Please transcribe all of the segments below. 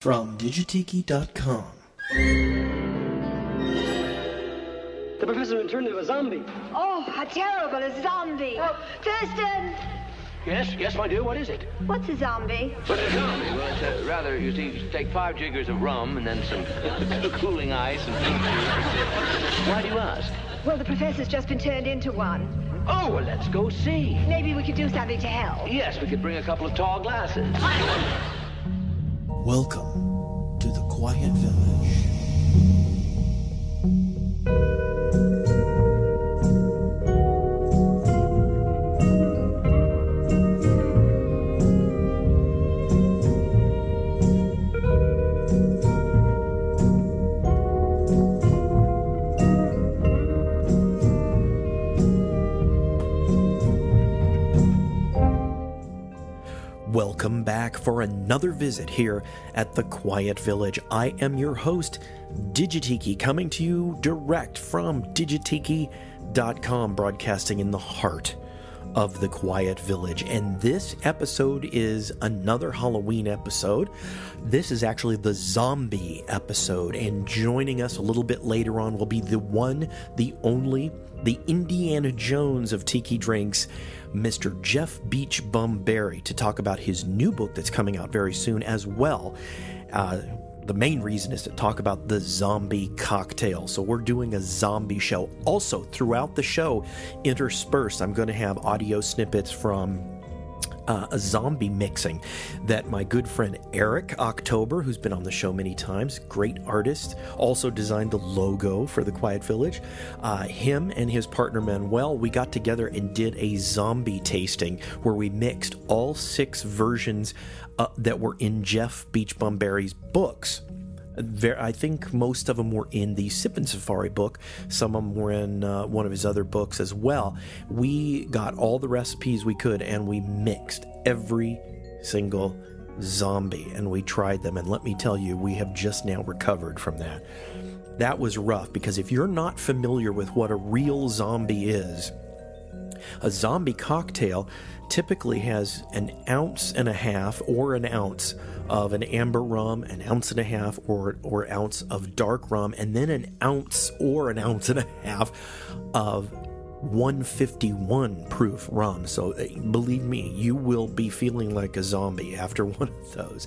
From Digitiki.com. The professor turned into a zombie. Oh, how terrible, a zombie. Oh, Thurston! Yes, yes, my dear, what is it? What's a zombie? What's a zombie? Well, it's uh, rather, you see, you take five jiggers of rum and then some cooling ice and Why do you ask? Well, the professor's just been turned into one. Oh, well, let's go see. Maybe we could do something to help. Yes, we could bring a couple of tall glasses. Welcome to the Quiet Village. Welcome back for another visit here at the Quiet Village. I am your host, Digitiki, coming to you direct from digitiki.com, broadcasting in the heart of the Quiet Village. And this episode is another Halloween episode. This is actually the zombie episode. And joining us a little bit later on will be the one, the only, the Indiana Jones of Tiki Drinks. Mr. Jeff Beach Bum Berry to talk about his new book that's coming out very soon as well. Uh, the main reason is to talk about the zombie cocktail. So, we're doing a zombie show. Also, throughout the show, interspersed, I'm going to have audio snippets from uh, a zombie mixing that my good friend Eric October, who's been on the show many times, great artist, also designed the logo for the Quiet Village. Uh, him and his partner Manuel, we got together and did a zombie tasting where we mixed all six versions uh, that were in Jeff Beach Berry's books. I think most of them were in the Sippin' Safari book. Some of them were in uh, one of his other books as well. We got all the recipes we could and we mixed every single zombie and we tried them. And let me tell you, we have just now recovered from that. That was rough because if you're not familiar with what a real zombie is, a zombie cocktail typically has an ounce and a half or an ounce of an amber rum, an ounce and a half or or ounce of dark rum, and then an ounce or an ounce and a half of 151 proof rum. So uh, believe me, you will be feeling like a zombie after one of those.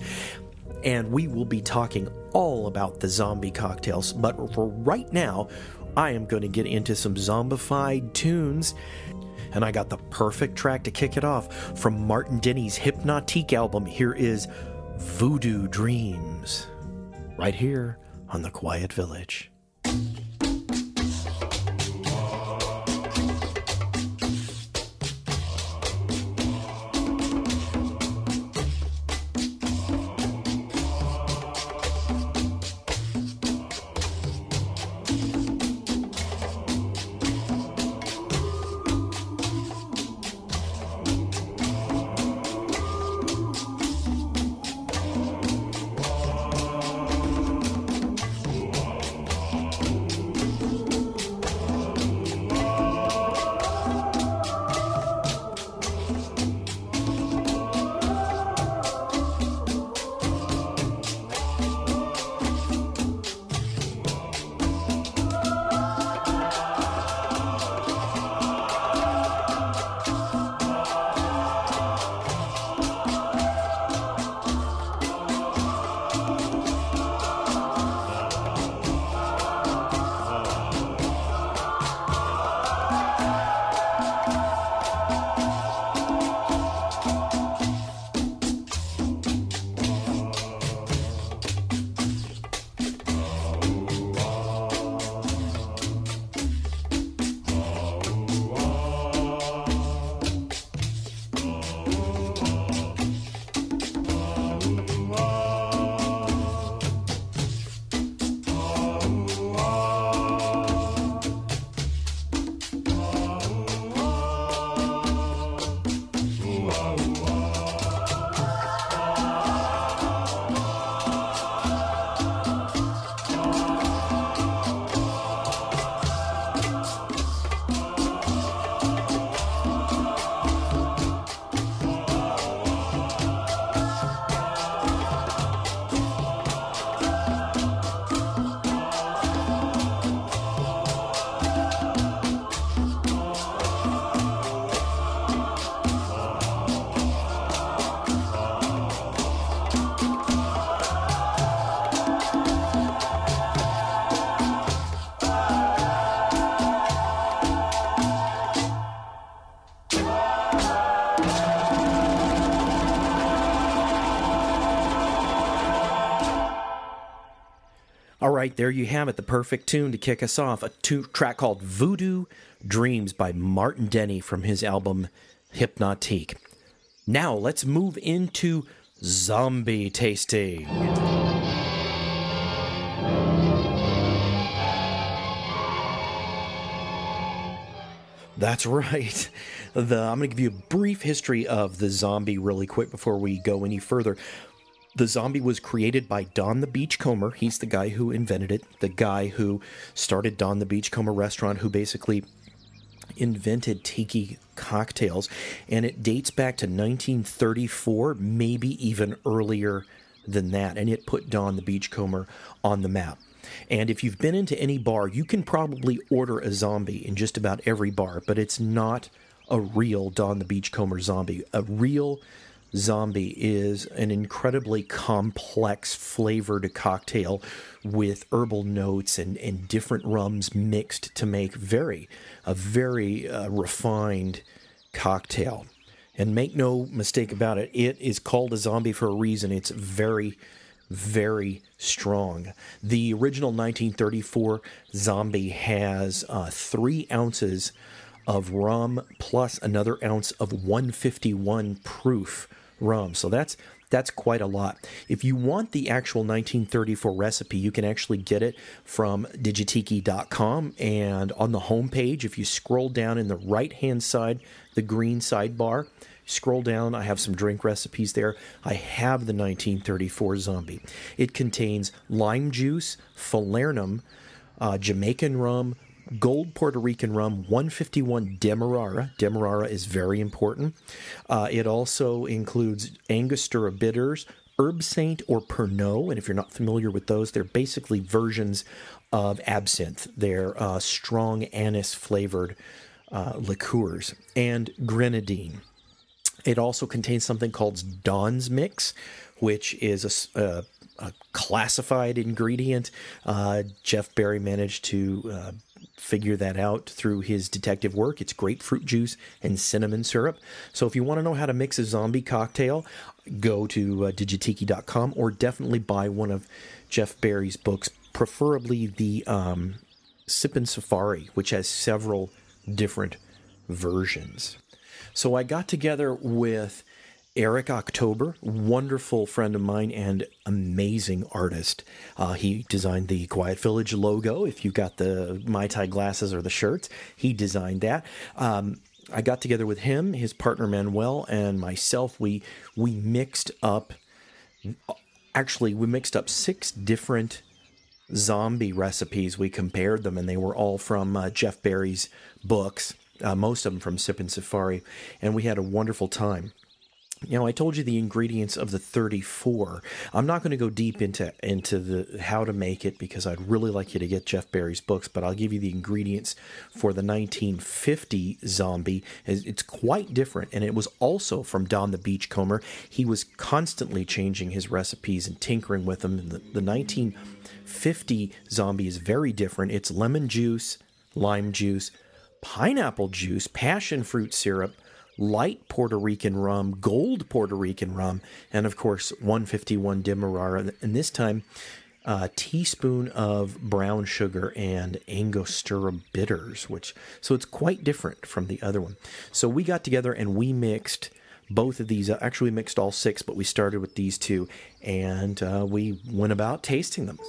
And we will be talking all about the zombie cocktails. But for right now, I am going to get into some zombified tunes and I got the perfect track to kick it off from Martin Denny's Hypnotique album. Here is Voodoo Dreams, right here on The Quiet Village. Right, there you have it, the perfect tune to kick us off. A two track called Voodoo Dreams by Martin Denny from his album Hypnotique. Now let's move into zombie tasting. That's right. The, I'm going to give you a brief history of the zombie really quick before we go any further. The zombie was created by Don the Beachcomber. He's the guy who invented it, the guy who started Don the Beachcomber restaurant, who basically invented tiki cocktails. And it dates back to 1934, maybe even earlier than that. And it put Don the Beachcomber on the map. And if you've been into any bar, you can probably order a zombie in just about every bar, but it's not a real Don the Beachcomber zombie. A real zombie is an incredibly complex flavored cocktail with herbal notes and, and different rums mixed to make very a very uh, refined cocktail. And make no mistake about it, it is called a zombie for a reason. It's very very strong. The original 1934 zombie has uh, three ounces of rum plus another ounce of 151 proof rum. So that's that's quite a lot. If you want the actual 1934 recipe, you can actually get it from digitiki.com. And on the homepage, if you scroll down in the right hand side, the green sidebar, Scroll down, I have some drink recipes there. I have the 1934 zombie. It contains lime juice, falernum, uh, Jamaican rum, gold Puerto Rican rum, 151 Demerara. Demerara is very important. Uh, it also includes Angostura bitters, Herbsaint or Pernod. And if you're not familiar with those, they're basically versions of absinthe. They're uh, strong anise flavored uh, liqueurs. And grenadine. It also contains something called Don's Mix, which is a, a, a classified ingredient. Uh, Jeff Berry managed to uh, figure that out through his detective work. It's grapefruit juice and cinnamon syrup. So if you want to know how to mix a zombie cocktail, go to uh, digitiki.com or definitely buy one of Jeff Berry's books, preferably the um, and Safari, which has several different versions. So I got together with Eric October, wonderful friend of mine and amazing artist. Uh, he designed the Quiet Village logo. If you got the Mai Tai glasses or the shirts, he designed that. Um, I got together with him, his partner Manuel, and myself. We we mixed up. Actually, we mixed up six different zombie recipes. We compared them, and they were all from uh, Jeff Berry's books uh, most of them from Sippin' Safari, and we had a wonderful time. You know, I told you the ingredients of the 34. I'm not going to go deep into into the how to make it because I'd really like you to get Jeff Berry's books, but I'll give you the ingredients for the 1950 zombie. It's quite different, and it was also from Don the Beachcomber. He was constantly changing his recipes and tinkering with them. The, the 1950 zombie is very different. It's lemon juice, lime juice, pineapple juice, passion fruit syrup, light Puerto Rican rum, gold Puerto Rican rum, and of course 151 Demerara. And this time, a teaspoon of brown sugar and Angostura bitters, which so it's quite different from the other one. So we got together and we mixed both of these. Actually, we mixed all six, but we started with these two, and uh, we went about tasting them.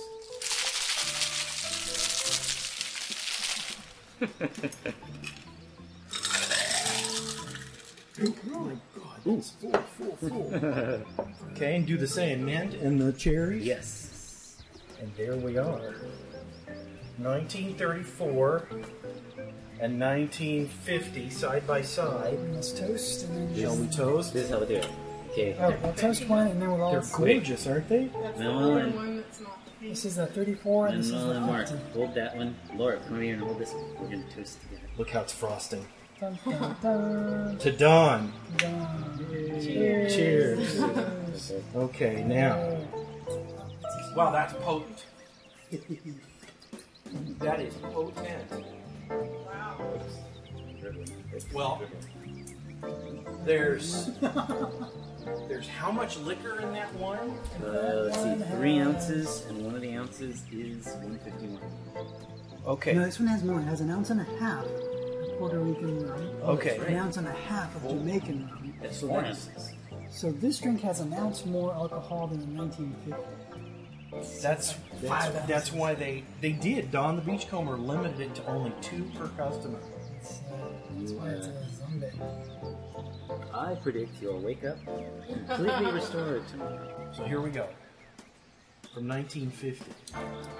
okay, and do the same. Mint and the cherries. Yes. And there we are. 1934 and 1950 side by side. Let's toast and then Shall we toast? This is how we do it. Okay. Oh, we'll toast one and then we'll all They're gorgeous, aren't they? Manuel and, one that's not. This is the 34 and this is Manuel and the Mark, 50. hold that one. Laura, come over here and hold this one. We're going to toast together. Look how it's frosting. Dun, dun, dun, To Dawn. dun. Cheers. Okay, now. Wow, that's potent. that is potent. Wow. Well, there's there's how much liquor in that one? Uh, let's see, three ounces, and one of the ounces is 151. Okay. No, this one has more. It has an ounce and a half of Puerto Rican rum. Okay. An ounce and a half of Jamaican rum. That's So four. So this drink has an ounce more alcohol than the 1950. That's that's, that's why they they did. Don the Beachcomber limited it to only two per customer. It's, uh, that's why it's a zombie. I predict you'll wake up completely restored tomorrow. So here we go. From 1950,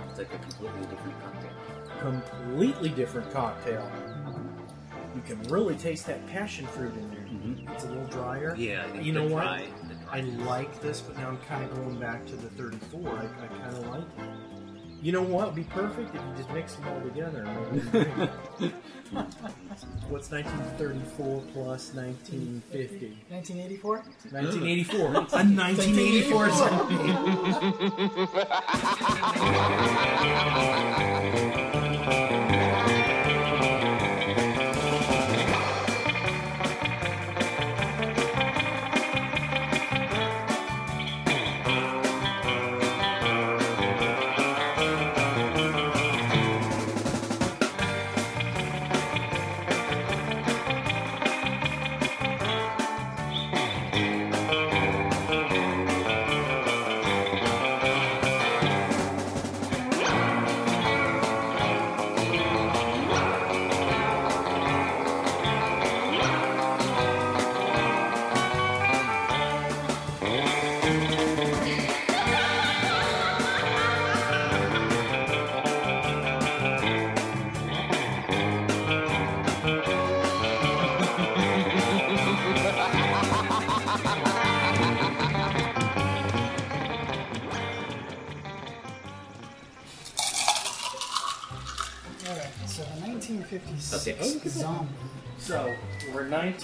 It's like a completely different cocktail. completely different cocktail. You can really taste that passion fruit in there. Mm-hmm. It's a little drier. Yeah, the- you know the what? dry- the I like this, but now I'm kind of going back to the 34. I, I kind of like it. You know what? It'd be perfect if you just mix them all together. and make one drink. What's 1934 plus 1950? 1984? 1984. A 1984 zombie.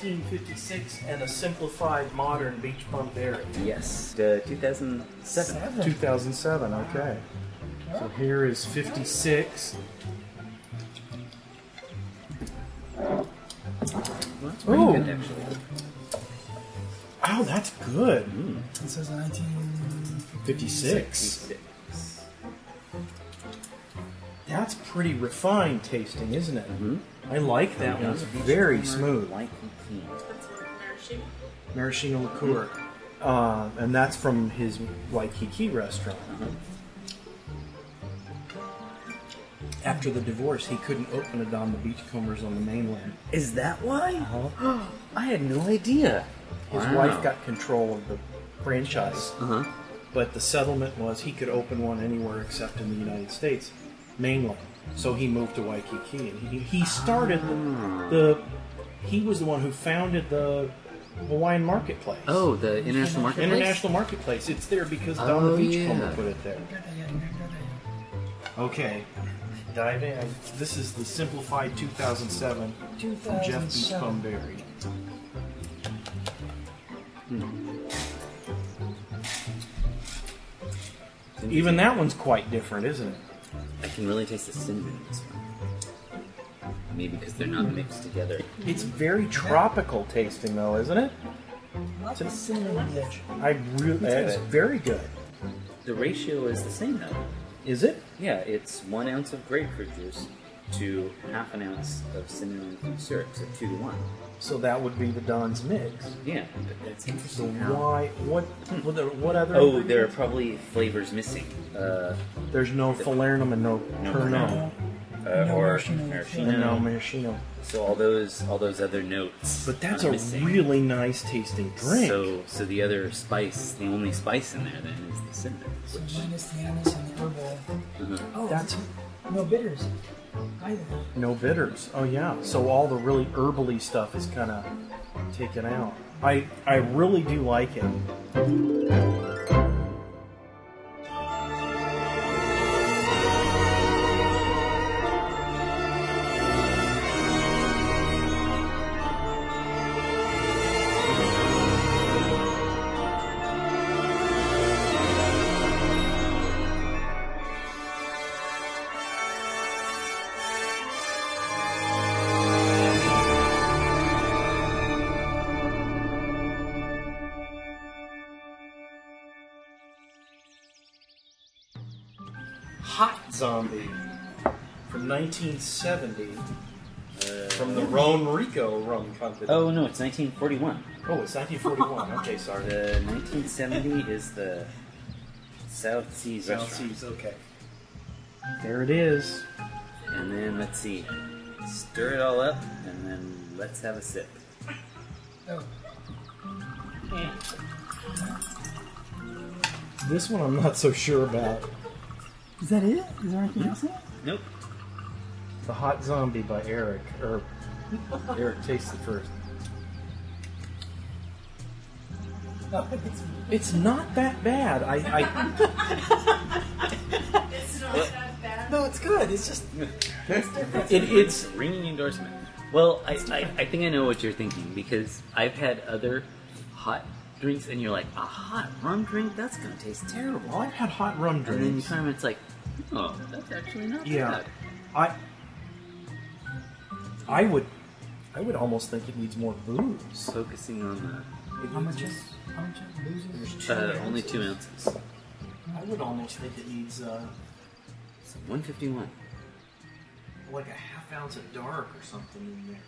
1956 and a simplified modern beach bum berry. Yes. The 2007. Seven. 2007. Okay. So here is 56. Well, that's pretty Ooh. good, actually. Oh, that's good. Hmm. It says 1956. 56. That's pretty refined tasting, isn't it? Mm-hmm. I like that one. It's very smooth. Maraschino liqueur. Uh, and that's from his Waikiki restaurant. After the divorce, he couldn't open it on the beachcombers on the mainland. Is that why? I had no idea. His Wow. wife got control of the franchise, Uh huh. but the settlement was he could open one anywhere except in the United States, mainland. So he moved to Waikiki, and he, he started the, the. He was the one who founded the Hawaiian Marketplace. Oh, the international marketplace. International Marketplace. It's there because Don the Oh, Beachcomber yeah. put it there. Okay. Dive in. This is the simplified 2007 from Jeff 2007. Beachcomberry. Hmm. Even that one's quite different, isn't it? I can really taste the cinnamon in this one. Maybe because they're not mixed together. It's very tropical tasting, though, isn't it? Lots of cinnamon edge. I really. It's good. very good. The ratio is the same though. Is it? Yeah, it's one ounce of grapefruit juice to half an ounce of cinnamon syrup, so two to one. So that would be the Don's mix. Yeah, but that's So interesting. how- why? What? What, the- what other? Oh, there are probably flavors missing. Uh, There's no falernum and no No pernod uh, No or maraschino. maraschino. and no maraschino. So all those all those other notes. But that's are a missing. really nice tasting drink. So so the other spice, the only spice in there then is the cinnamon. So Which, minus the anise and the herbal. uh-huh. Oh, That's- no bitters no bitters. Oh yeah. So all the really herbally stuff is kind of taken out. I I really do like it. Zombie from 1970 uh, from the oh. Ronrico Rum Company. Oh no, it's 1941. Oh, it's 1941. okay, sorry. The 1970 is the South Seas South restaurant. Seas, okay. There it is. And then let's see, stir it all up, and then let's have a sip. Oh, This one I'm not so sure about. Is that it? Is there anything else in it? Nope. The Hot Zombie by Eric. Or Eric tastes it first. No, it's, It's not that bad. I, I no, it's good. It's just it, it's Ringing endorsement. Well, I, I, I think I know what you're thinking because I've had other hot drinks, and you're like, a hot rum drink? That's gonna taste terrible. well, I've had hot rum drinks. And then you drinks. try 'em, it's like, oh, that's actually not Yeah. bad. I I would I would almost think it needs more booze. Focusing on how much is how much is booze? the uh, only two ounces, I would almost think it needs uh, 151. like a half ounce of dark or something in there.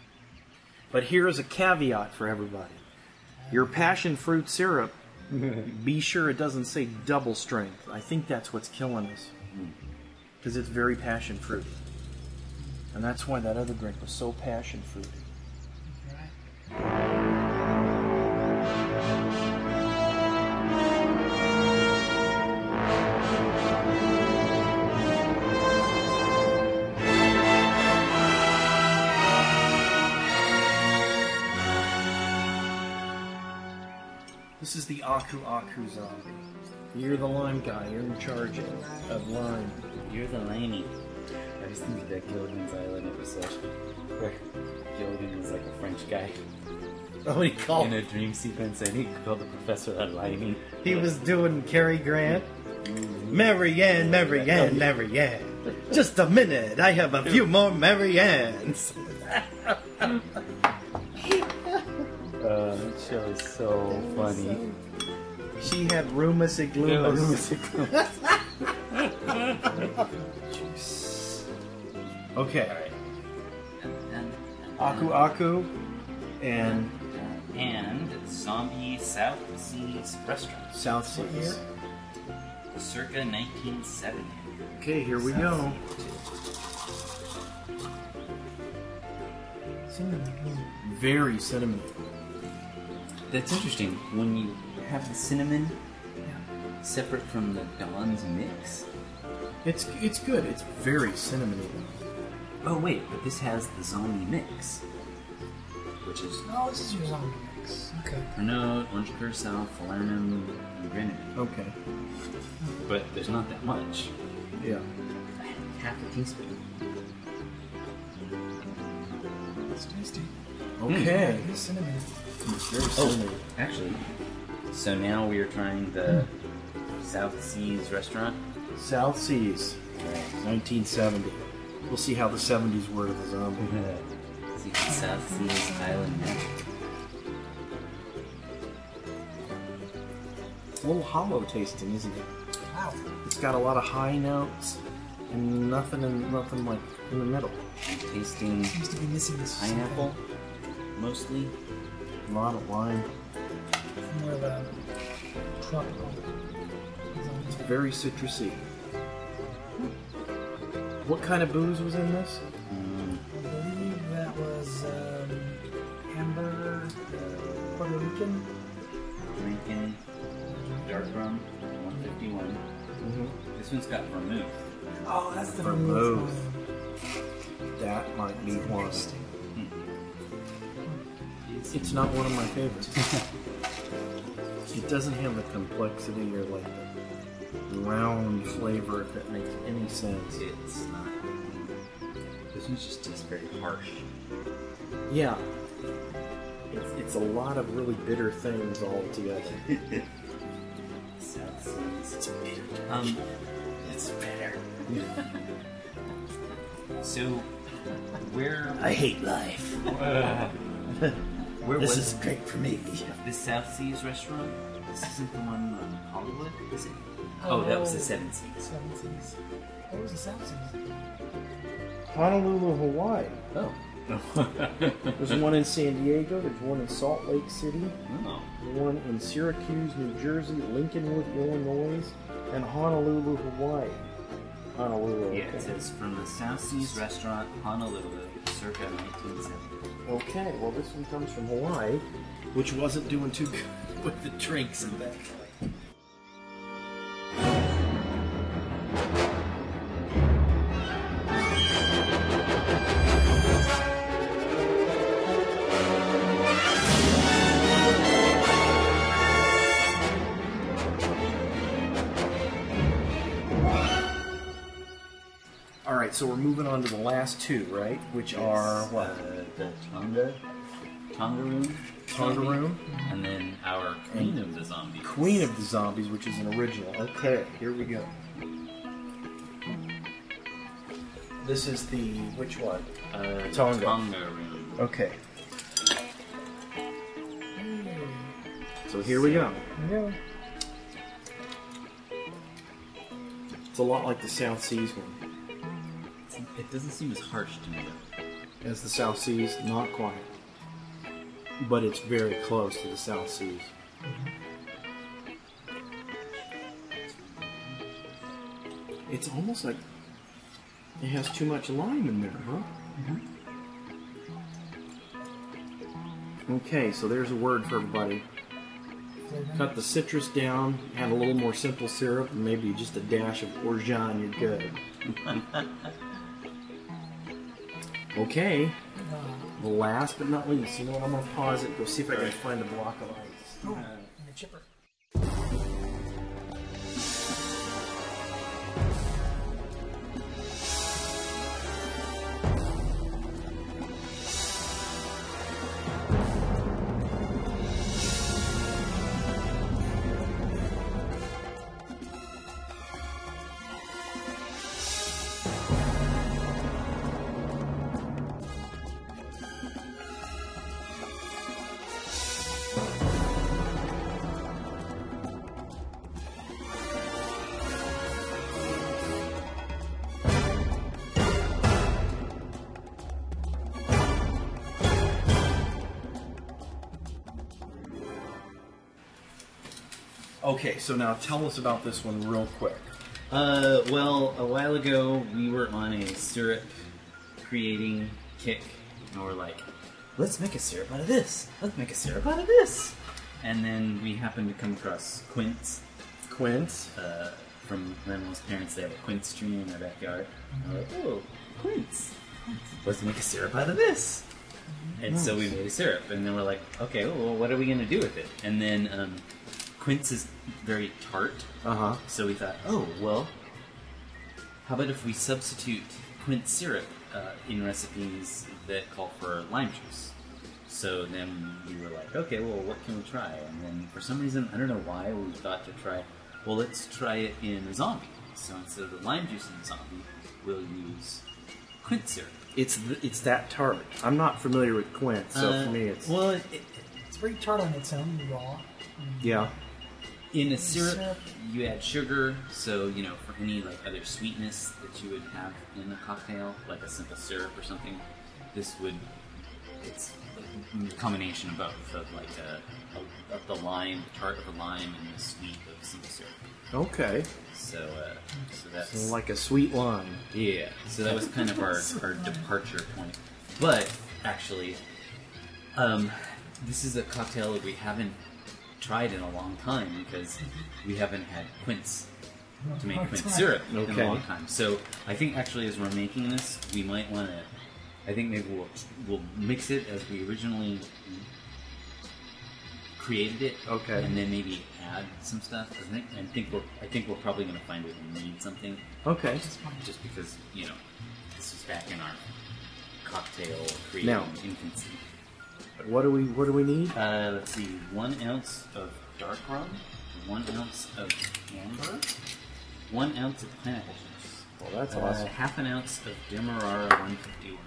But here is a caveat for everybody. Your passion fruit syrup, be sure it doesn't say double strength. I think that's what's killing us. Because it's very passion fruit. And that's why that other drink was so passion fruity. This is the Aku Aku zombie. You're the lime guy. You're in charge of, of lime. You're the limey. I was thinking that Gilligan's Island episode where Gilligan was like a French guy Oh, he called. in a dream sequence, and he called the professor a limey. He was doing Cary Grant. Mary Ann, Marianne, Mary Ann. Just a minute. I have a few more Mary Anns. Uh, that show is so funny. She had Rumus iglumus. Okay. Aku Aku and and Zombie South Seas Restaurant, South Seas. circa 1970. Okay, here we go. Very cinnamon. That's interesting. When you have the cinnamon separate from the Don's mix. It's it's good. It's very cinnamony. Oh wait, but this has the zombie mix, which is Oh, this is your zombie mix. Okay. Pernod, Orange Curacao, Falernum, and Grenadine. Okay. But there's not that much. Yeah. Half a teaspoon. It's tasty. Hmm. Okay. It is cinnamon. It's very Oh, cinnamony. actually, so now we are trying the South Seas restaurant. South Seas, 1970. We'll see how the 70s were to the zombie. See, South Seas Island Magic. It's a little hollow tasting, isn't it? Wow. It's got a lot of high notes and nothing in nothing like in the middle. Tasting Seems to be missing this pineapple, mostly. A lot of lime. More of a tropical. zombie. Very citrusy. What kind of booze was in this? I believe that was um, hamburger, Puerto Rican. drinking dark rum, 151. This one's got vermouth. Oh, that's the Vermouth. one. That might be one. Interesting. It's not one of my favorites. it doesn't have the complexity or like the round flavor, if that makes any sense. It's not. This one's just tastes very harsh. Yeah. It's, it's a lot of really bitter things all together. Seas. It's bitter. Um, it's bitter. so, where I hate life. where This was is great for me. this South Seas restaurant? This isn't the one on Hollywood, is it? Oh, oh that was the Seven Seas. Seven Seas. What was the South Seas? Honolulu, Hawaii. Oh. There's one in San Diego. There's one in Salt Lake City. oh. One in Syracuse, New Jersey, Lincolnwood, Illinois, and Honolulu, Hawaii. Honolulu. Yeah, okay. it says from the South Seas restaurant Honolulu, circa 1970. Okay, well, this one comes from Hawaii, which wasn't doing too good with the drinks and that. So we're moving on to the last two, right? Which are what? Uh, the Tonga, Tonga room, Tonga room, and then our Queen of the Zombies. Queen of the Zombies, which is an original. Okay, here we go. This is the which one? uh, Tonga. Tonga room. Okay. So here we go. Yeah. It's a lot like the South Seas one. It doesn't seem as harsh to me though. As the South Seas, not quite. But it's very close to the South Seas. Mm-hmm. It's almost like it has too much lime in there, huh? Mm-hmm. Okay, so there's a word for everybody. Cut the citrus down, add a little more simple syrup, and maybe just a dash of orgeat, and you're good. okay, uh-huh. well, last but not least, you know what? I'm gonna pause it, go see if I can find a block of ice. Oh, and the chipper. Okay, so now tell us about this one real quick. Uh, well, a while ago we were on a syrup creating kick, and we're like, let's make a syrup out of this. Let's make a syrup out of this. And then we happened to come across quince Quince. uh, from Manuel's parents. They have a quince tree in their backyard. And we're like, oh, quince. Let's make a syrup out of this. And so we made a syrup, and then we're like, okay, well, what are we gonna do with it? And then um, quince is very tart, Uh huh. so we thought, oh, well, how about if we substitute quince syrup uh, in recipes that call for lime juice? So then we were like, okay, well, what can we try? And then for some reason, I don't know why, we thought to try, well, let's try it in a zombie. So instead of the lime juice in the zombie, we'll use quince syrup. It's th- it's that tart. I'm not familiar with quince, so Uh, for me, it's well, it, it, It's very tart on its own, raw. yeah. In a syrup, Syrup. you add sugar. So you know, for any like other sweetness that you would have in a cocktail, like a simple syrup or something, this would it's a combination of both of like a, a, of the lime, the tart of the lime, and the sweet of simple syrup. Okay, So, uh, so that's so like a sweet lime. yeah. So that was kind of our, our departure point. But actually, um, this is a cocktail that we haven't tried in a long time because we haven't had quince to make quince syrup in Okay. a long time. So I think actually, as we're making this, we might want to. I think maybe we'll we'll mix it as we originally created it. Okay. And then maybe add some stuff. I think, I think we're I think we're probably going to find we need something Okay. just because you know this is back in our cocktail creating Now- infancy. What do we What do we need? Uh, let's see, one ounce of dark rum, one ounce of amber, one ounce of pineapple juice. Well, that's uh, awesome. Half an ounce of Demerara 151.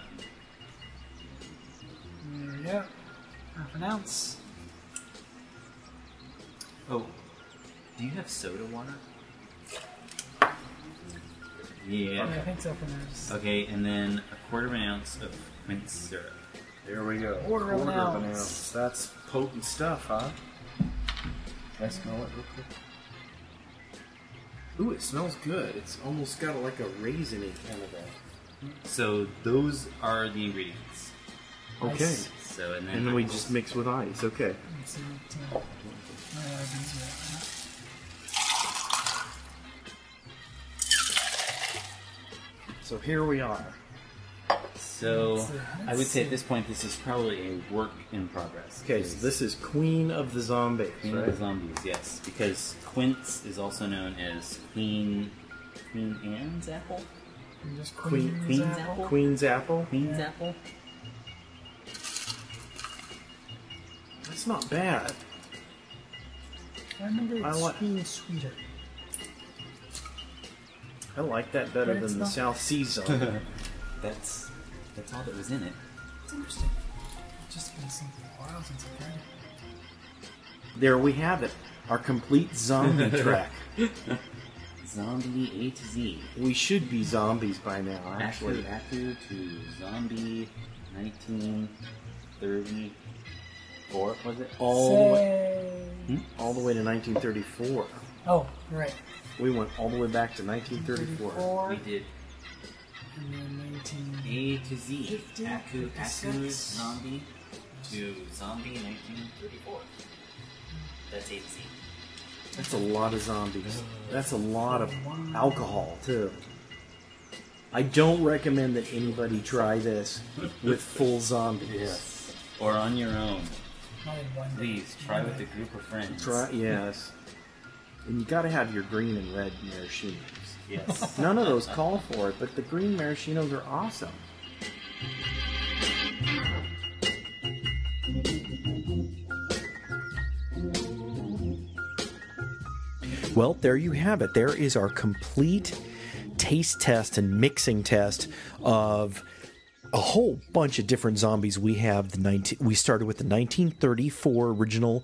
There we go. Half an ounce. Oh, do you have soda water? Yeah. Yeah, I think so for now. Okay, and then a quarter of an ounce of quince syrup. There we go. Quarter of an ounce. That's potent stuff, huh? Can I smell it real quick? Ooh, it smells good. It's almost got like a raisiny kind of a. So those are the ingredients. Okay. Nice. So and then, And then we just mix with ice. Okay. let's see. These are- So here we are. So I would say at this point this is probably a work in progress. Okay, so this is Queen of the Zombies, Queen right? of the Zombies, yes, because quince is also known as Queen Queen Anne's apple. Just Queen- Queen's, Queen's apple. apple? Queen's apple. Queen's apple. That's not bad. I remember I it's like- being sweeter. I like that better than the not- South Sea Zone. That's that's all that was in it. It's interesting. It's just been something a while since I've it. there we have it. Our complete zombie track. Zombie A to Z. We should be zombies by now, Actually, actually. Aku to Zombie 1934 was it? All the way, Say... Hmm? all the way to 1934. Oh, right. We went all the way back to 1934. 34, We did and then 19... A to Z. 50, Aku, Aku Zombie to Zombie 1934. That's A to Z. That's a lot of zombies. That's a lot of alcohol, too. I don't recommend that anybody try this with full zombies. Or on your own. Not in one. Please try with a group of friends. Try, yes. And you gotta have your green and red maraschinos. Yes. None of those call for it, but the green maraschinos are awesome. Well, there you have it. There is our complete taste test and mixing test of a whole bunch of different zombies. We have the 19, we started with the 1934 original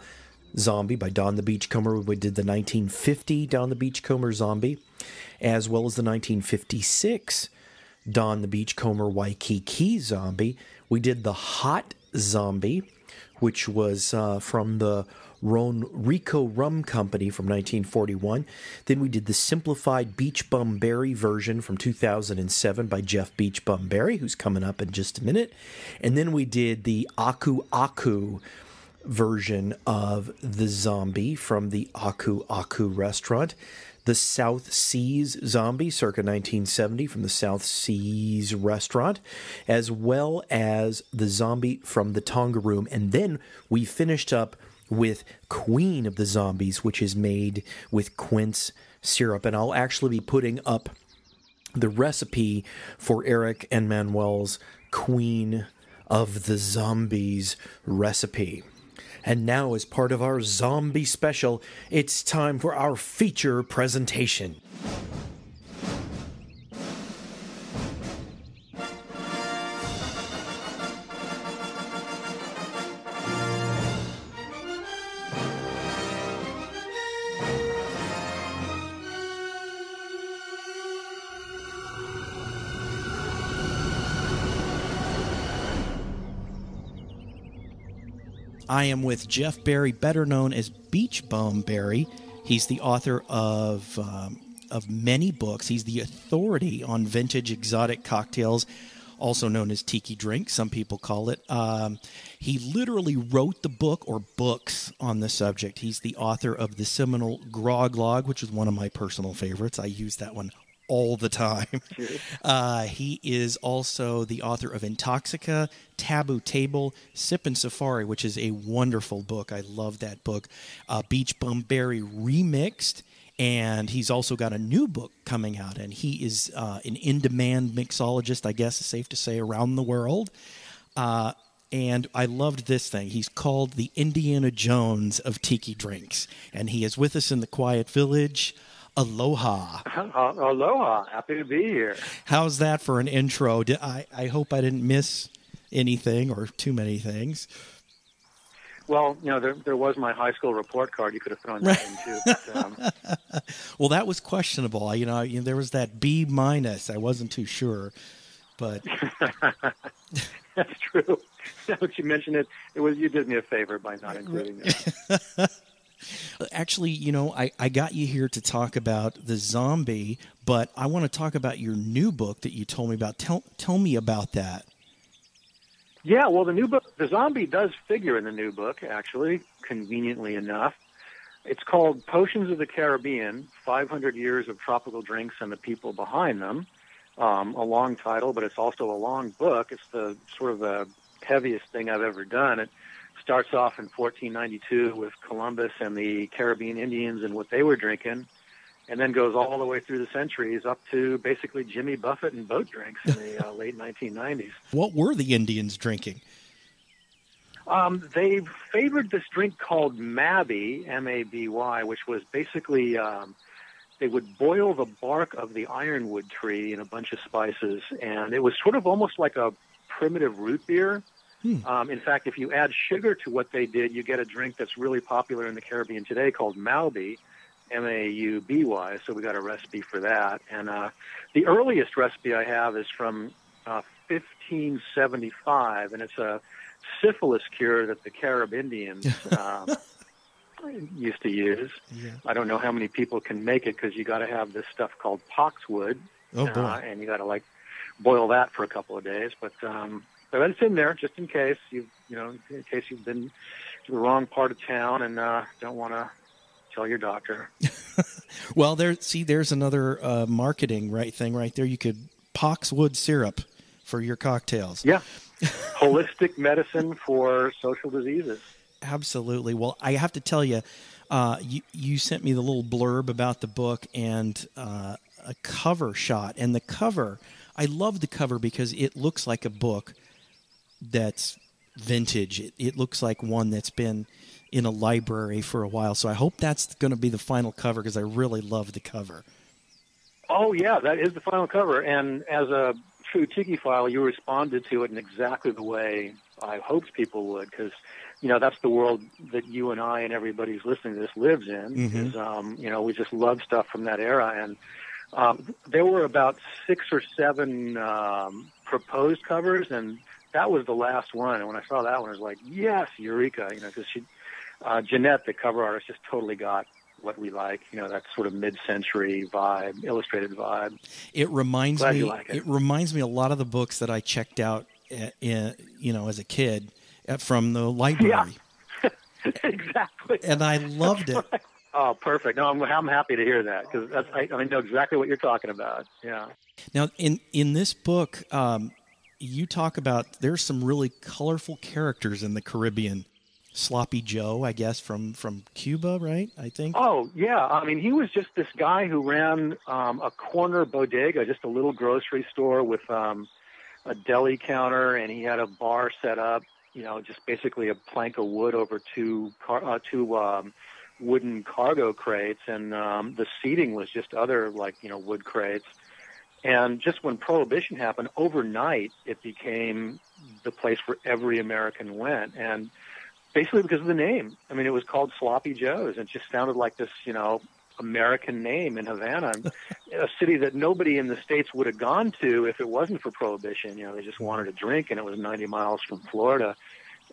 zombie by Don the Beachcomber. We did the 1950 Don the Beachcomber zombie, as well as the 1956 Don the Beachcomber Waikiki zombie. We did the hot zombie, which was uh, from the Ronrico Rum Company from 1941. Then we did the simplified Beach Bum Berry version from 2007 by Jeff Beach Bum Berry, who's coming up in just a minute. And then we did the Aku Aku version of the zombie from the Aku Aku restaurant. The South Seas Zombie, circa 1970, from the South Seas restaurant, as well as the zombie from the Tonga Room. And then we finished up with Queen of the Zombies, which is made with quince syrup. And I'll actually be putting up the recipe for Eric and Manuel's Queen of the Zombies recipe. And now, as part of our zombie special, it's time for our feature presentation. I am with Jeff Berry, better known as Beach Bum Berry. He's the author of um, of many books. He's the authority on vintage exotic cocktails, also known as tiki drink. Some people call it. Um, he literally wrote the book or books on the subject. He's the author of the seminal Grog Log, which is one of my personal favorites. I use that one all the time. Uh, he is also the author of Intoxica, Taboo Table, Sippin' Safari, which is a wonderful book. I love that book. Uh, Beach Bum Berry Remixed. And he's also got a new book coming out, and he is uh, an in demand mixologist, I guess it's safe to say, around the world. Uh, and I loved this thing. He's called the Indiana Jones of tiki drinks, and he is with us in the Quiet Village. Aloha. Aloha. Happy to be here. How's that for an intro? Did, I, I hope I didn't miss anything or too many things. Well, you know, there, there was my high school report card. You could have thrown that in too. But, um, Well, that was questionable. You know, you know, there was that B minus. I wasn't too sure, but that's true. Now that you mentioned it, it was you did me a favor by not including it. Actually, you know, I, I got you here to talk about the zombie, but I want to talk about your new book that you told me about. Tell tell me about that. Yeah, well, the new book, the zombie does figure in the new book, actually, conveniently enough. It's called Potions of the Caribbean 500 Years of Tropical Drinks and the People Behind Them. Um, a long title, but it's also a long book. It's the sort of the heaviest thing I've ever done. It starts off in 1492 with Columbus and the Caribbean Indians and what they were drinking, and then goes all the way through the centuries up to basically Jimmy Buffett and boat drinks in the uh, late 1990s. What were the Indians drinking? Um, they favored this drink called Mabby, M-A-B-Y, which was basically um, they would boil the bark of the ironwood tree in a bunch of spices, and it was sort of almost like a primitive root beer. Um, in fact, if you add sugar to what they did, you get a drink that's really popular in the Caribbean today called Mauby, M-A-U-B-Y. So we got a recipe for that, and uh, the earliest recipe I have is from uh, 1575, and it's a syphilis cure that the Carib Indians um, used to use. I don't know how many people can make it because you got to have this stuff called poxwood, Oh, boy. uh, and you got to like boil that for a couple of days. But um, so that's in there just in case you you know in case you've been to the wrong part of town and uh, don't want to tell your doctor. Well, there. See, there's another uh, marketing right thing right there. You could poxwood syrup for your cocktails. Yeah, holistic medicine for social diseases. Absolutely. Well, I have to tell you, uh, you you sent me the little blurb about the book and uh, a cover shot, and the cover. I love the cover because it looks like a book that's vintage. It, it looks like one that's been in a library for a while. So I hope that's going to be the final cover because I really love the cover. Oh yeah, that is the final cover. And as a true Tikiphile, you responded to it in exactly the way I hoped people would, because you know that's the world that you and I and everybody who's listening to this lives in. Mhm. Is um, you know we just love stuff from that era, and um, there were about six or seven um, proposed covers, and that was the last one. And when I saw that one, I was like, yes, eureka! You know, because she, uh, Jeanette, the cover artist, just totally got what we like. You know, that sort of mid-century vibe, illustrated vibe. It reminds Glad me. like it. reminds me a lot of the books that I checked out, uh, in, you know, as a kid uh, from the library, Yeah. exactly. and I loved it. Oh, perfect. No, I'm, I'm happy to hear that because I, I know exactly what you're talking about. Yeah. Now, in in this book, um, you talk about there's some really colorful characters in the Caribbean. Sloppy Joe, I guess from from Cuba, right? I think. Oh, yeah. I mean, he was just this guy who ran um, a corner bodega, just a little grocery store with um, a deli counter, and he had a bar set up. You know, just basically a plank of wood over two car, uh, two um, wooden cargo crates, and um, the seating was just other like you know wood crates. And just when Prohibition happened, overnight it became the place where every American went, and basically because of the name. I mean, it was called Sloppy Joe's, and it just sounded like this, you know, American name in Havana, a city that nobody in the states would have gone to if it wasn't for Prohibition. You know, they just wanted a drink, and it was 90 miles from Florida.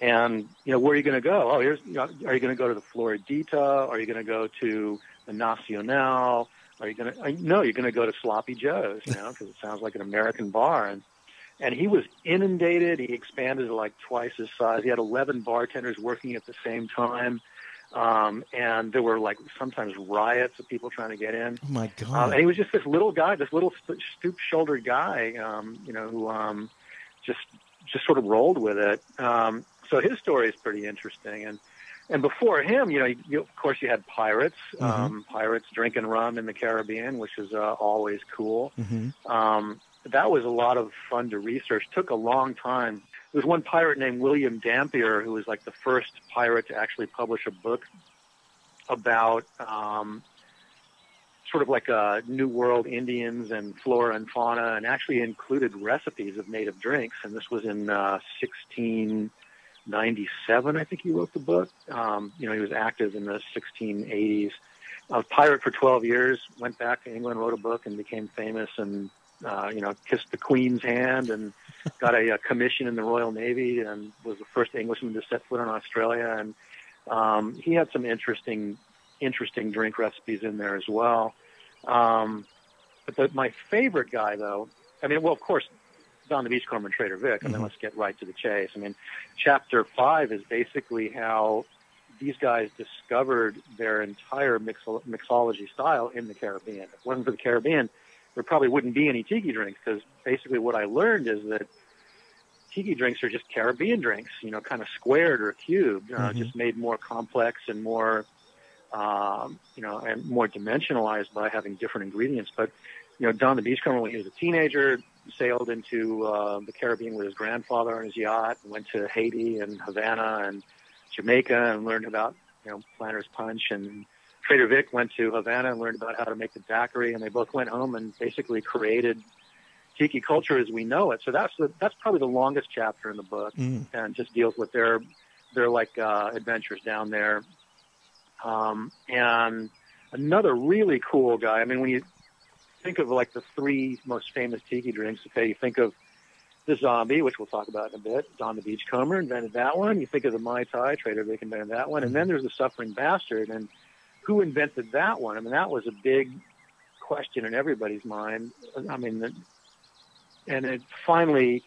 And you know, where are you going to go? Oh, here's. Are you going to go to the Floridita? Are you going to go to the Nacional? Are you going to? No, you're going to go to Sloppy Joe's. You know, because it sounds like an American bar. And and he was inundated. He expanded to like twice his size. He had 11 bartenders working at the same time. Um, and there were like sometimes riots of people trying to get in. Oh my Um, God! and he was just this little guy, this little st- stoop-shouldered guy, um, you know, who um, just just sort of rolled with it. Um, so his story is pretty interesting. And and before him, you know, you, you, of course, you had pirates, um, pirates drinking rum in the Caribbean, which is uh, always cool. hmm Um, that was a lot of fun to research. Took a long time. There was one pirate named William Dampier who was like the first pirate to actually publish a book about um, sort of like uh, New World Indians and flora and fauna, and actually included recipes of native drinks. And this was in uh, '97, I think he wrote the book. Um, you know, he was active in the 1680s. I was pirate for 12 years. Went back to England, wrote a book, and became famous. And uh, you know, kissed the Queen's hand and got a, a commission in the Royal Navy, and was the first Englishman to set foot in Australia. And um, he had some interesting, interesting drink recipes in there as well. Um, but the, my favorite guy, though, I mean, well, of course, Don the Beachcomber and Trader Vic. I mean, Mhm. let's get right to the chase. I mean, chapter five is basically how these guys discovered their entire mixo- mixology style in the Caribbean. If it wasn't for the Caribbean, there probably wouldn't be any tiki drinks because basically what I learned is that tiki drinks are just Caribbean drinks, you know, kind of squared or cubed, uh, Mhm. just made more complex and more, um, you know, and more dimensionalized by having different ingredients. But, you know, Don the Beachcomber, when he was a teenager, sailed into uh, the Caribbean with his grandfather on his yacht, and went to Haiti and Havana and Jamaica and learned about, you know, Planter's Punch. And Trader Vic went to Havana and learned about how to make the daiquiri, and they both went home and basically created tiki culture as we know it. So that's the, that's probably the longest chapter in the book, Mm. and just deals with their their like uh, adventures down there. Um, and another really cool guy. I mean, when you think of like the three most famous tiki drinks, okay, you think of the zombie, which we'll talk about in a bit. Don the Beachcomber invented that one. You think of the Mai Tai, Trader Vic invented that one. And then there's the Suffering Bastard. And who invented that one? I mean, that was a big question in everybody's mind. I mean, the, and it finally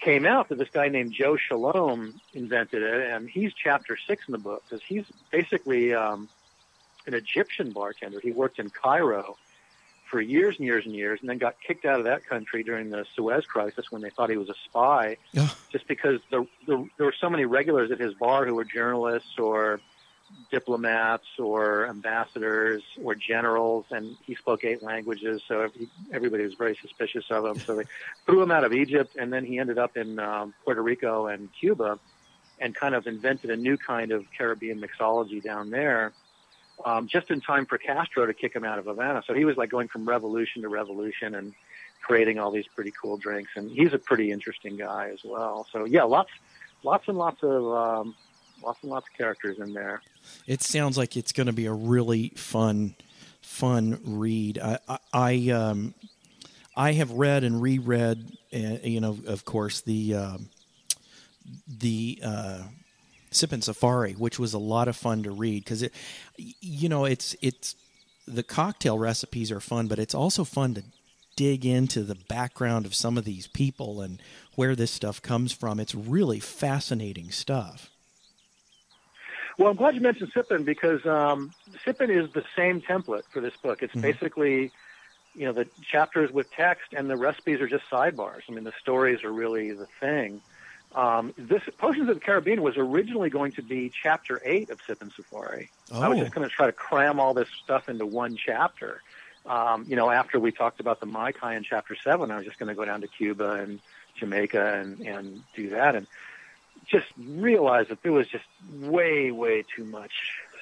came out that this guy named Joe Scialom invented it, and he's chapter six in the book because he's basically um, an Egyptian bartender. He worked in Cairo for years and years and years, and then got kicked out of that country during the Suez Crisis when they thought he was a spy, Yeah. just because the, the, there were so many regulars at his bar who were journalists or diplomats or ambassadors or generals, and he spoke eight languages, so every, everybody was very suspicious of him. So they threw him out of Egypt, and then he ended up in um, Puerto Rico and Cuba, and kind of invented a new kind of Caribbean mixology down there, um, just in time for Castro to kick him out of Havana. So he was like going from revolution to revolution and creating all these pretty cool drinks, and he's a pretty interesting guy as well. So yeah, lots, lots and lots of. Um, Lots and lots of characters in there. It sounds like it's going to be a really fun, fun read. I, I, I, um, I have read and reread, uh, you know, of course, the um the uh, Sippin' Safari, which was a lot of fun to read because it, you know, it's it's the cocktail recipes are fun, but it's also fun to dig into the background of some of these people and where this stuff comes from. It's really fascinating stuff. Well, I'm glad you mentioned Sippin because um, Sippin is the same template for this book. It's Mhm. basically, you know, the chapters with text and the recipes are just sidebars. I mean, the stories are really the thing. Um, this Potions of the Caribbean was originally going to be chapter eight of Sippin' Safari. I was Oh. just going to try to cram all this stuff into one chapter. Um, you know, after we talked about the Mai Tai in chapter seven, I was just going to go down to Cuba and Jamaica and, and do that. And just realized that there was just way, way too much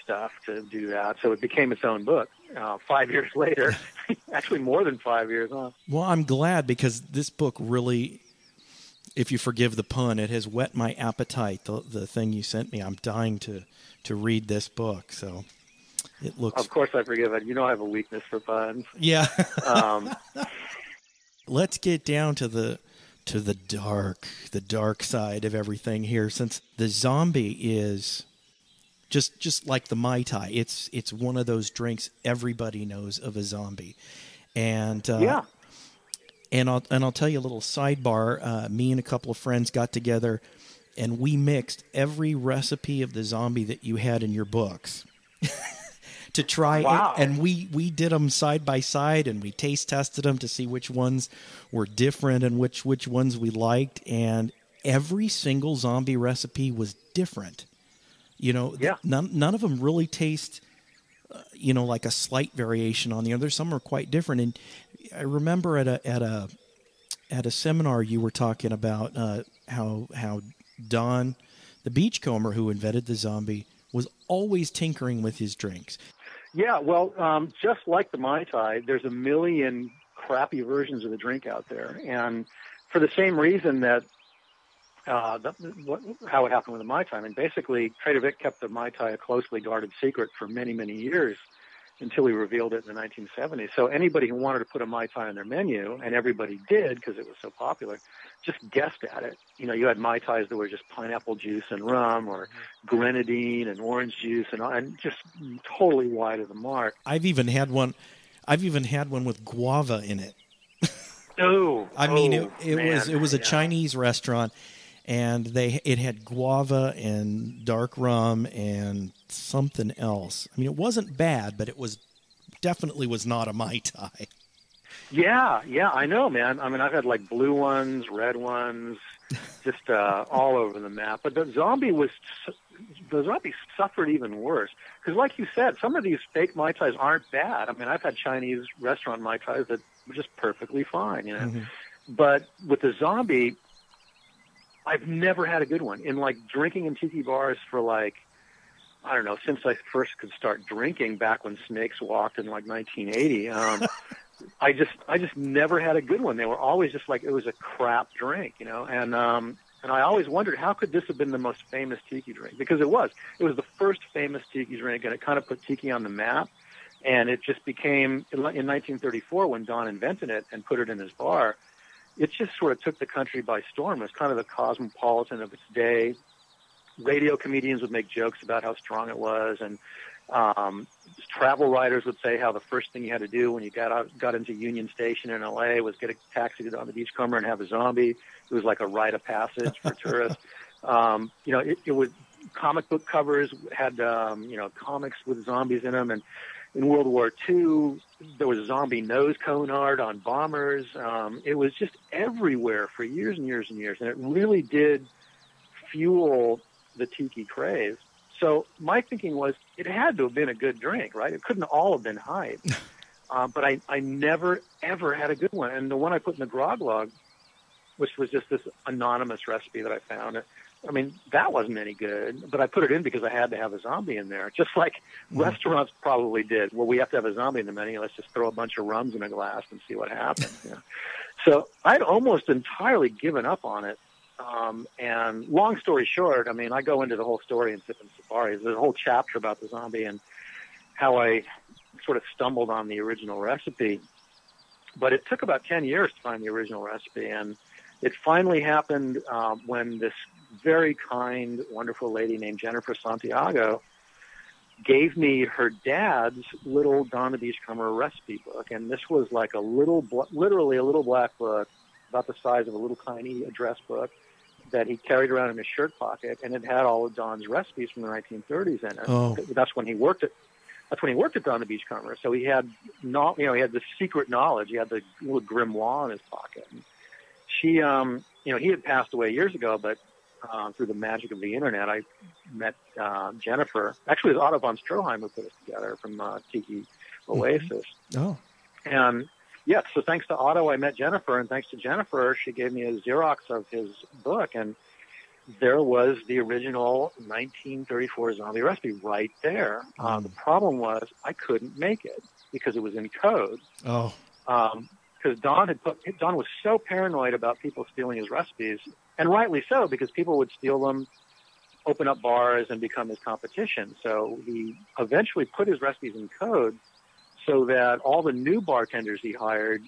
stuff to do that. So it became its own book. Uh, five years later, actually more than five years, huh? Well, I'm glad because this book really, if you forgive the pun, it has whet my appetite. The the thing you sent me, I'm dying to to read this book. So it looks. Of course, I forgive it. You know, I have a weakness for puns. Yeah. Um, Let's get down to the to the dark, the dark side of everything here. Since the zombie is just just like the mai tai, it's it's one of those drinks everybody knows of a zombie, and uh, yeah. And I'll and I'll tell you a little sidebar. Uh, me and a couple of friends got together, and we mixed every recipe of the zombie that you had in your books to try. Wow. And, we we did them side by side, and we taste tested them to see which ones were different and which which ones we liked. And every single zombie recipe was different. You know, Yeah. none none of them really taste you know like a slight variation on the other. Some are quite different. And i remember at a at a at a seminar you were talking about uh, how how don the beachcomber who invented the zombie was always tinkering with his drinks. Yeah, well, um, just like the Mai Tai, there's a million crappy versions of the drink out there. And for the same reason that uh, the, what, how it happened with the Mai Tai. And basically, Trader Vic kept the Mai Tai a closely guarded secret for many, many years until he revealed it in the 1970s. So anybody who wanted to put a Mai Tai on their menu, and everybody did because it was so popular, just guessed at it. You know, you had Mai Tais that were just pineapple juice and rum or grenadine and orange juice and, and just totally wide of the mark. I've even had one. I've even had one with guava in it. Oh, I mean, oh, it, it man, was it was a yeah. Chinese restaurant, and they it had guava and dark rum and something else. I mean, it wasn't bad, but it was definitely was not a mai tai. Yeah, yeah, I know, man. I mean, I've had like blue ones, red ones, just uh, all over the map. But the zombie was the zombie suffered even worse because, like you said, some of these fake mai tais aren't bad. I mean, I've had Chinese restaurant mai tais that were just perfectly fine, you know. But with the zombie, I've never had a good one. In like drinking in tiki bars for like I don't know since I first could start drinking back when snakes walked in like 1980. Um, I just I just never had a good one. They were always just like it was a crap drink, you know. And um, and I always wondered how could this have been the most famous tiki drink because it was. It was the first famous tiki drink, and it kind of put tiki on the map. And it just became in 1934 when Don invented it and put it in his bar. It just sort of took the country by storm. It was kind of the cosmopolitan of its day. Radio comedians would make jokes about how strong it was, and um, travel writers would say how the first thing you had to do when you got out, got into Union Station in LA was get a taxi to Don the Beachcomber and have a zombie. It was like a rite of passage for tourists. Um, you know, it, it was comic book covers had um, you know comics with zombies in them, and in World War II there was a zombie nose cone art on bombers. Um, it was just everywhere for years and years and years, and it really did fuel the tiki craze. So my thinking was it had to have been a good drink, right? It couldn't all have been hype. uh, but I, I never, ever had a good one. And the one I put in the grog log, which was just this anonymous recipe that I found, I mean, that wasn't any good. But I put it in because I had to have a zombie in there, just like restaurants probably did. Well, we have to have a zombie in the menu. Let's just throw a bunch of rums in a glass and see what happens. Know? So I'd almost entirely given up on it um, and long story short, I mean, I go into the whole story in Sippin' Safaris. There's a whole chapter about the zombie and how I sort of stumbled on the original recipe. But it took about 10 years to find the original recipe. And it finally happened um, when this very kind, wonderful lady named Jennifer Santiago gave me her dad's little Don the Beachcomber recipe book. And this was like a little, literally a little black book about the size of a little tiny address book that he carried around in his shirt pocket, and it had all of Don's recipes from the 1930s in it. Oh. That's when he worked at. That's when he worked at Don the Beachcomber. So he had, not, you know, he had the secret knowledge. He had the little grimoire in his pocket. And she, um, you know, he had passed away years ago, but uh, through the magic of the internet, I met uh, Jennifer. Actually, it was Otto von Stroheim who put us together from uh, Tiki Oasis. Oh, And yeah, so thanks to Otto, I met Jennifer, and thanks to Jennifer, she gave me a Xerox of his book, and there was the original 1934 zombie recipe right there. Uh, the problem was I couldn't make it because it was in code. oh, Because Don had put Don was so paranoid about people stealing his recipes, and rightly so, because people would steal them, open up bars, and become his competition. So he eventually put his recipes in code so that all the new bartenders he hired,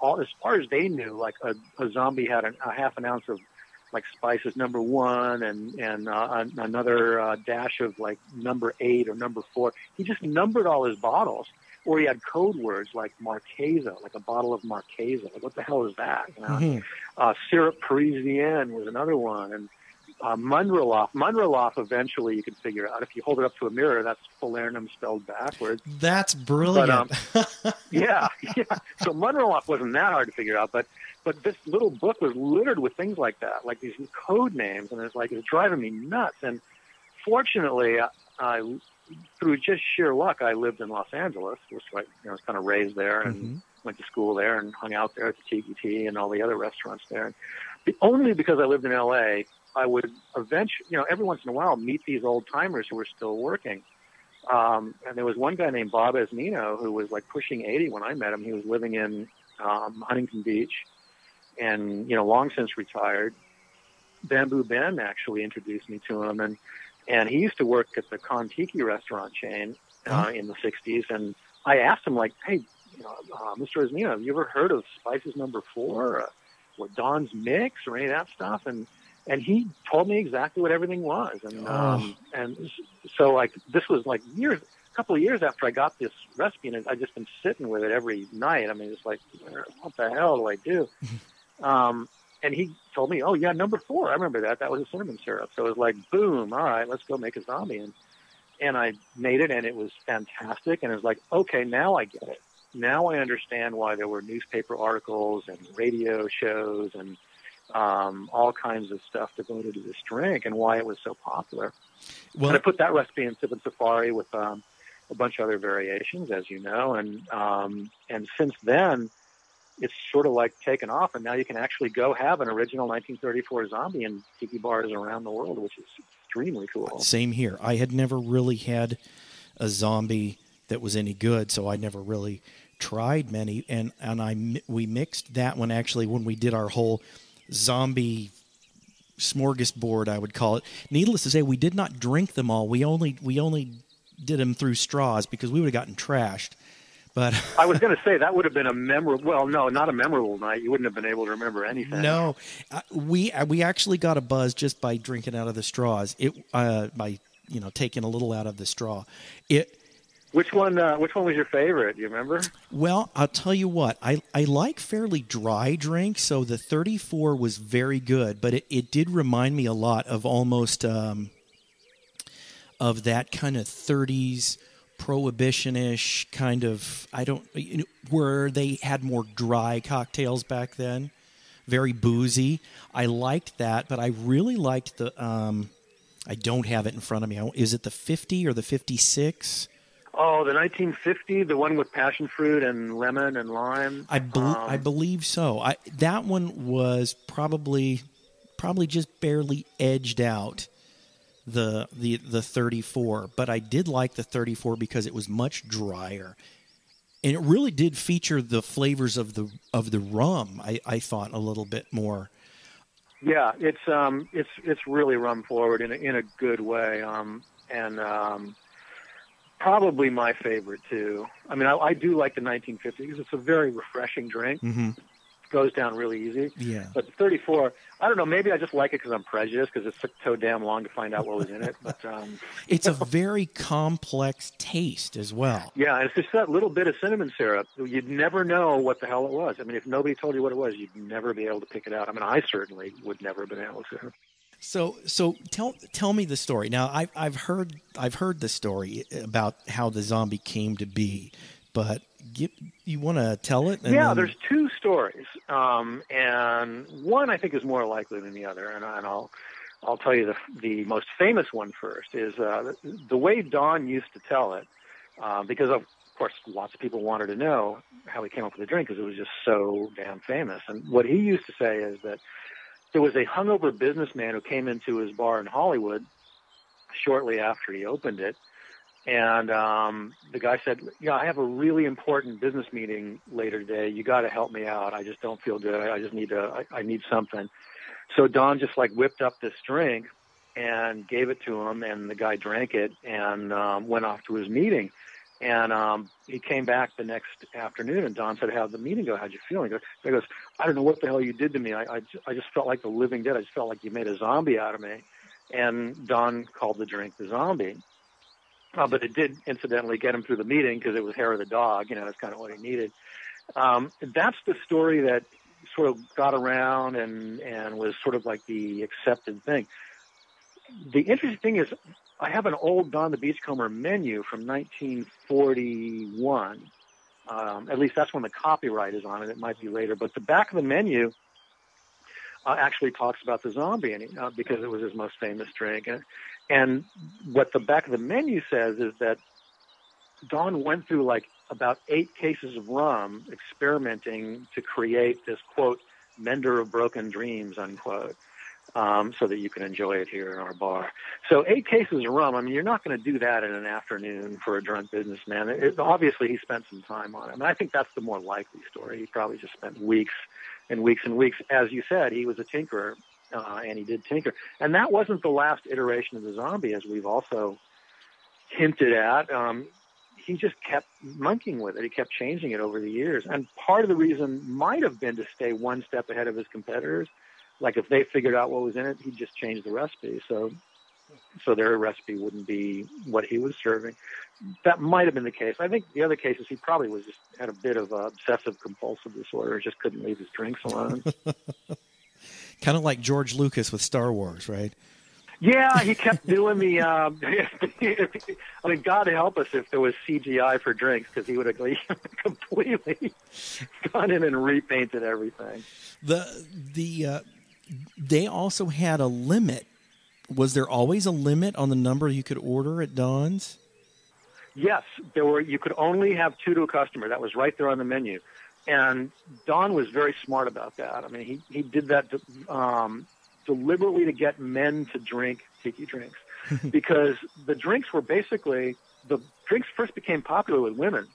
all as far as they knew, like a, a zombie had an, a half an ounce of like spices number one and and uh, an- another uh, dash of like number eight or number four. He just numbered all his bottles, or he had code words like Marquesa, like a bottle of Marquesa. Like what the hell is that? You know? uh, syrup Parisienne was another one, and uh, Munrelaf. Munrelaf eventually you can figure out if you hold it up to a mirror. That's falernum spelled backwards. that's brilliant. um, yeah, yeah. So Munrelaf wasn't that hard to figure out, but but this little book was littered with things like that, like these code names, and it's like it's driving me nuts. And fortunately, I, I through just sheer luck, I lived in Los Angeles, which I you know, was kind of raised there and went to school there and hung out there at the Tiki Ti and all the other restaurants there. And the, only because I lived in LA, I would eventually, you know, every once in a while meet these old timers who were still working. Um, and there was one guy named Bob Esmino who was like pushing 80 when I met him. He was living in um, Huntington Beach and, you know, long since retired. Bamboo Ben actually introduced me to him, and and he used to work at the Kontiki restaurant chain uh, in the '60s. And I asked him like, "Hey, you know, uh, Mr. Esmino, have you ever heard of Spices Number Four, uh, or Don's Mix, or any of that stuff?" And and he told me exactly what everything was, and um, and so like this was like years, a couple of years after I got this recipe, and I just been sitting with it every night. I mean, it's like, what the hell do I do? um, and he told me, "Oh yeah, number four. I remember that. That was a cinnamon syrup." So it was like, boom. All right, let's go make a zombie. And and I made it, and it was fantastic. And it was like, okay, now I get it. Now I understand why there were newspaper articles and radio shows and um, all kinds of stuff devoted to this drink, and why it was so popular. Well, and I put that recipe in Sippin' Safari with um, a bunch of other variations, as you know, and um, and since then, it's sort of like taken off, and now you can actually go have an original 1934 zombie in tiki bars around the world, which is extremely cool. Same here. I had never really had a zombie that was any good, so I never really tried many. And and I we mixed that one actually when we did our whole zombie smorgasbord, I would call it. Needless to say, we did not drink them all. We only we only did them through straws because we would have gotten trashed. But I was going to say that would have been a memorable. Well, no, not a memorable night. You wouldn't have been able to remember anything. No, uh, we uh, we actually got a buzz just by drinking out of the straws. It uh, by you know taking a little out of the straw. It Which one? Uh, which one was your favorite? Do you remember? well, I'll tell you what. I I like fairly dry drinks, so the 34 was very good, but it, it did remind me a lot of almost um, of that kind of 30s prohibitionish kind of I don't you know, where they had more dry cocktails back then, very boozy. I liked that, but I really liked the um I don't have it in front of me. Is it the 50 or the 56? Oh, the 1950, the one with passion fruit and lemon and lime. I Um, I believe so. I that one was probably probably just barely edged out the the the 34, but I did like the 34 because it was much drier. And it really did feature the flavors of the of the rum. I, I thought a little bit more. Yeah, it's um, it's it's really rum forward in a, in a good way, um, and um, probably my favorite too. I mean, I, I do like the 1950 because it's a very refreshing drink. Mm-hmm. Goes down really easy. Yeah. But 34, I don't know. Maybe I just like it because I'm prejudiced because it took so damn long to find out what was in it. But um, It's a very complex taste as well. yeah, and it's just that little bit of cinnamon syrup. You'd never know what the hell it was. I mean, if nobody told you what it was, you'd never be able to pick it out. I mean, I certainly would never have been able to. So so tell tell me the story. Now I've I've heard I've heard the story about how the zombie came to be, but get, you want to tell it? and yeah, then- there's two stories, um, and one I think is more likely than the other, and, and I'll I'll tell you the the most famous one first is uh, the, the way Don used to tell it, uh, because of course lots of people wanted to know how he came up with the drink because it was just so damn famous. And what he used to say is that there was a hungover businessman who came into his bar in Hollywood shortly after he opened it. And um, the guy said, "Yeah, I have a really important business meeting later today. You got to help me out. I just don't feel good. I just need to. I, I need something." So Don just like whipped up this drink and gave it to him, and the guy drank it and um, went off to his meeting. And um, he came back the next afternoon, and Don said, "How'd the meeting go? How'd you feel?" He goes, he goes "I don't know what the hell you did to me. I, I, I just felt like the living dead. I just felt like you made a zombie out of me." And Don called the drink the zombie. Uh, but it did incidentally get him through the meeting because it was hair of the dog. You know, that's kind of what he needed. Um, that's the story that sort of got around and and was sort of like the accepted thing. The interesting thing is, I have an old Don the Beachcomber menu from 1941. Um, at least that's when the copyright is on it. It might be later, but the back of the menu uh, actually talks about the zombie and, uh, because it was his most famous drink. And, and what the back of the menu says is that Don went through like about eight cases of rum experimenting to create this quote mender of broken dreams unquote um, so that you can enjoy it here in our bar. So eight cases of rum i mean you're not going to do that in an afternoon for a drunk businessman. It, it, obviously he spent some time on it and i think that's the more likely story. He probably just spent weeks and weeks and weeks. As you said he was a tinkerer uh, and he did tinker. And that wasn't the last iteration of the zombie, as we've also hinted at. Um, he just kept monkeying with it. He kept changing it over the years. And part of the reason might have been to stay one step ahead of his competitors. Like if they figured out what was in it, he'd just change the recipe. So, so their recipe wouldn't be what he was serving. That might have been the case. I think the other case is he probably was just had a bit of a obsessive compulsive disorder. Just couldn't leave his drinks alone. kind of like George Lucas with Star Wars, right? Yeah, he kept doing the. Um, I mean, God help us if there was CGI for drinks, because he would have completely gone in and repainted everything. The the uh, they also had a limit. Was there always a limit on the number you could order at Don's? Yes, there were. You could only have two to a customer. That was right there on the menu, and Don was very smart about that. I mean, he he did that. Um, deliberately to get men to drink tiki drinks because the drinks were basically the drinks first became popular with women.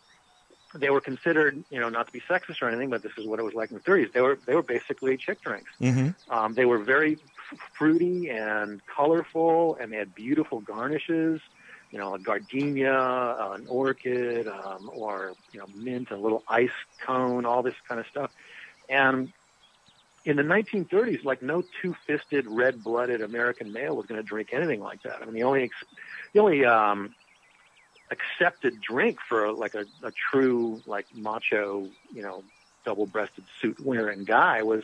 They were considered, you know, not to be sexist or anything, but this is what it was like in the 30s. They were they were basically chick drinks. Mm-hmm. Um, they were very f- fruity and colorful, and they had beautiful garnishes. You know, a gardenia, an orchid, um, or you know, mint, a little ice cone, all this kind of stuff. And in the 1930s, like no two-fisted, red-blooded American male was going to drink anything like that. I mean, the only ex- the only um, accepted drink for like a, a true like macho, you know, double-breasted suit-wearing guy was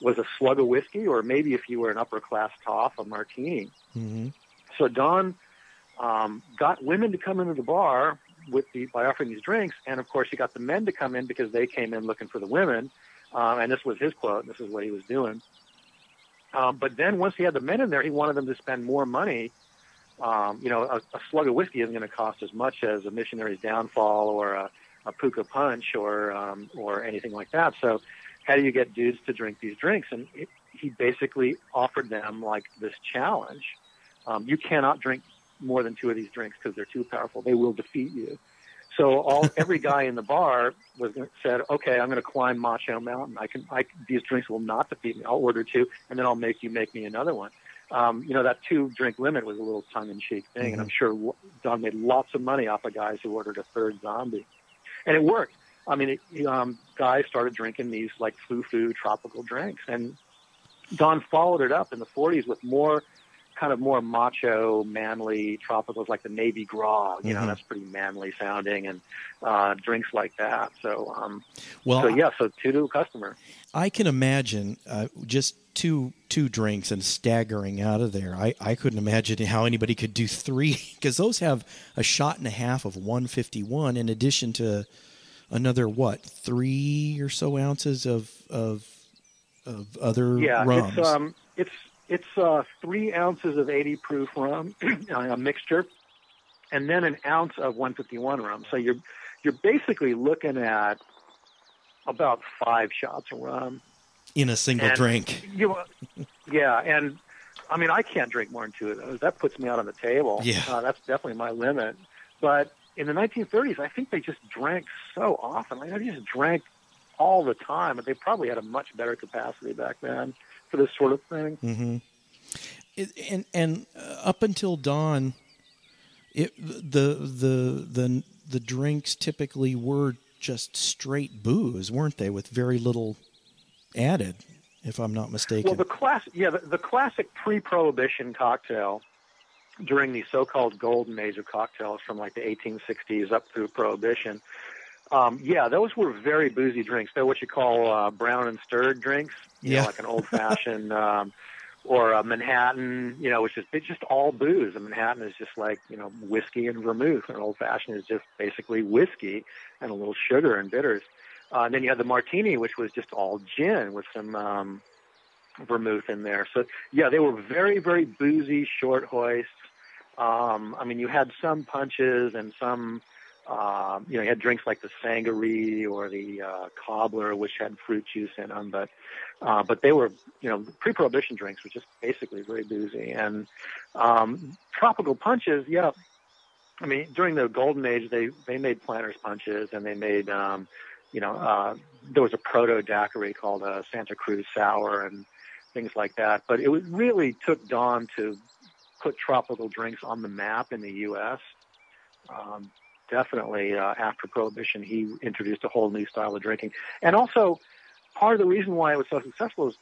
was a slug of whiskey, or maybe if you were an upper-class toff, a martini. Mm-hmm. So Don um, got women to come into the bar with the by offering these drinks, and of course he got the men to come in because they came in looking for the women um, and this was his quote. This is what he was doing. Um, but then once he had the men in there, he wanted them to spend more money. Um, you know, a, a slug of whiskey isn't going to cost as much as a missionary's downfall or a, a puka punch or um, or anything like that. So, how do you get dudes to drink these drinks? And it, he basically offered them like this challenge: um, you cannot drink more than two of these drinks because they're too powerful. They will defeat you. So all every guy in the bar was said, "Okay, I'm going to climb Macho Mountain. I can. I, these drinks will not defeat me. I'll order two, and then I'll make you make me another one." Um, you know that two drink limit was a little tongue in cheek thing, mm-hmm. and I'm sure Don made lots of money off of guys who ordered a third zombie, and it worked. I mean, it, um, guys started drinking these like foo-foo tropical drinks, and Don followed it up in the 40s with more kind of more macho, manly tropicals like the Navy Grog. You mm-hmm. know, that's pretty manly sounding, and uh, drinks like that. So, um, well, so yeah, so two to a customer. I can imagine uh, just two two drinks and staggering out of there. I, I couldn't imagine how anybody could do three because those have a shot and a half of 151 in addition to another what three or so ounces of of of other yeah, rums. It's, um, it's it's uh, three ounces of 80 proof rum, a mixture, and then an ounce of 151 rum. So you're you're basically looking at about five shots of rum in a single and drink. You, yeah, and I mean I can't drink more than two of those. That puts me out on the table. Yeah, uh, that's definitely my limit. But in the 1930s, I think they just drank so often. Like, they just drank all the time, but they probably had a much better capacity back then for this sort of thing. Mm-hmm. It, and and uh, up until dawn, it the the the the drinks typically were just straight booze, weren't they, with very little added, if I'm not mistaken. Well, the class, yeah, the, the classic pre-prohibition cocktail during the so-called golden age of cocktails from like the 1860s up through prohibition um, yeah, those were very boozy drinks. They're what you call uh, brown and stirred drinks. You yeah, know, like an old fashioned um, or a Manhattan. You know, which is it's just all booze. A Manhattan is just like you know whiskey and vermouth. An old fashioned is just basically whiskey and a little sugar and bitters. Uh, and then you had the martini, which was just all gin with some um, vermouth in there. So yeah, they were very very boozy short hoists. Um, I mean, you had some punches and some um, you know, you had drinks like the sangaree or the uh, cobbler, which had fruit juice in them, but uh, but they were, you know, pre-prohibition drinks were just basically very boozy. And um, tropical punches, yeah. I mean, during the golden age, they they made planters punches, and they made, um, you know, uh, there was a proto daiquiri called a Santa Cruz sour, and things like that. But it was, really took Don to put tropical drinks on the map in the U.S. Um, definitely uh, after Prohibition, he introduced a whole new style of drinking, and also part of the reason why it was so successful is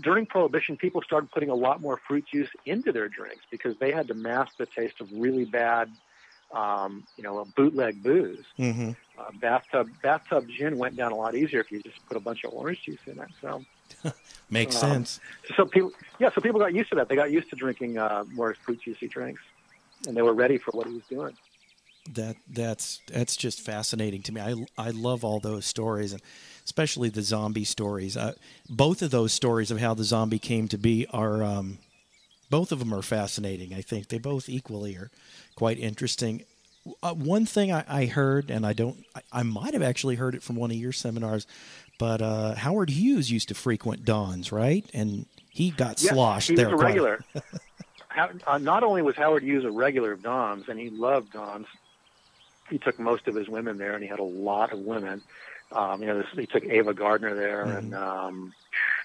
during Prohibition, people started putting a lot more fruit juice into their drinks because they had to mask the taste of really bad, um, you know, bootleg booze. Mm-hmm. Uh, bathtub bathtub gin went down a lot easier if you just put a bunch of orange juice in it. So Makes Um, sense. so people, yeah, so people got used to that. They got used to drinking uh, more fruit juicy drinks, and they were ready for what he was doing. That that's that's just fascinating to me. I I love all those stories and especially the zombie stories. Uh, both of those stories of how the zombie came to be are um, both of them are fascinating. I think they both equally are quite interesting. Uh, one thing I, I heard, and I don't, I, I might have actually heard it from one of your seminars, but uh, Howard Hughes used to frequent Don's, right? And he got Yes, sloshed he there. was a regular. How, uh, not only was Howard Hughes a regular of Don's, and he loved Don's, he took most of his women there, and he had a lot of women. Um, you know, this, he took Ava Gardner there, and um,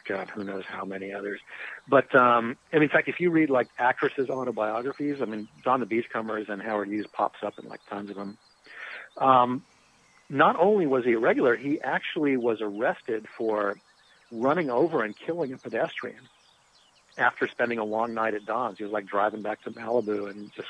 God, who knows how many others. But um, and in fact, if you read like actresses' autobiographies, I mean, Don the Beachcombers and Howard Hughes pops up in like tons of them. Um, not only was he a regular, he actually was arrested for running over and killing a pedestrian after spending a long night at Don's. He was like driving back to Malibu and just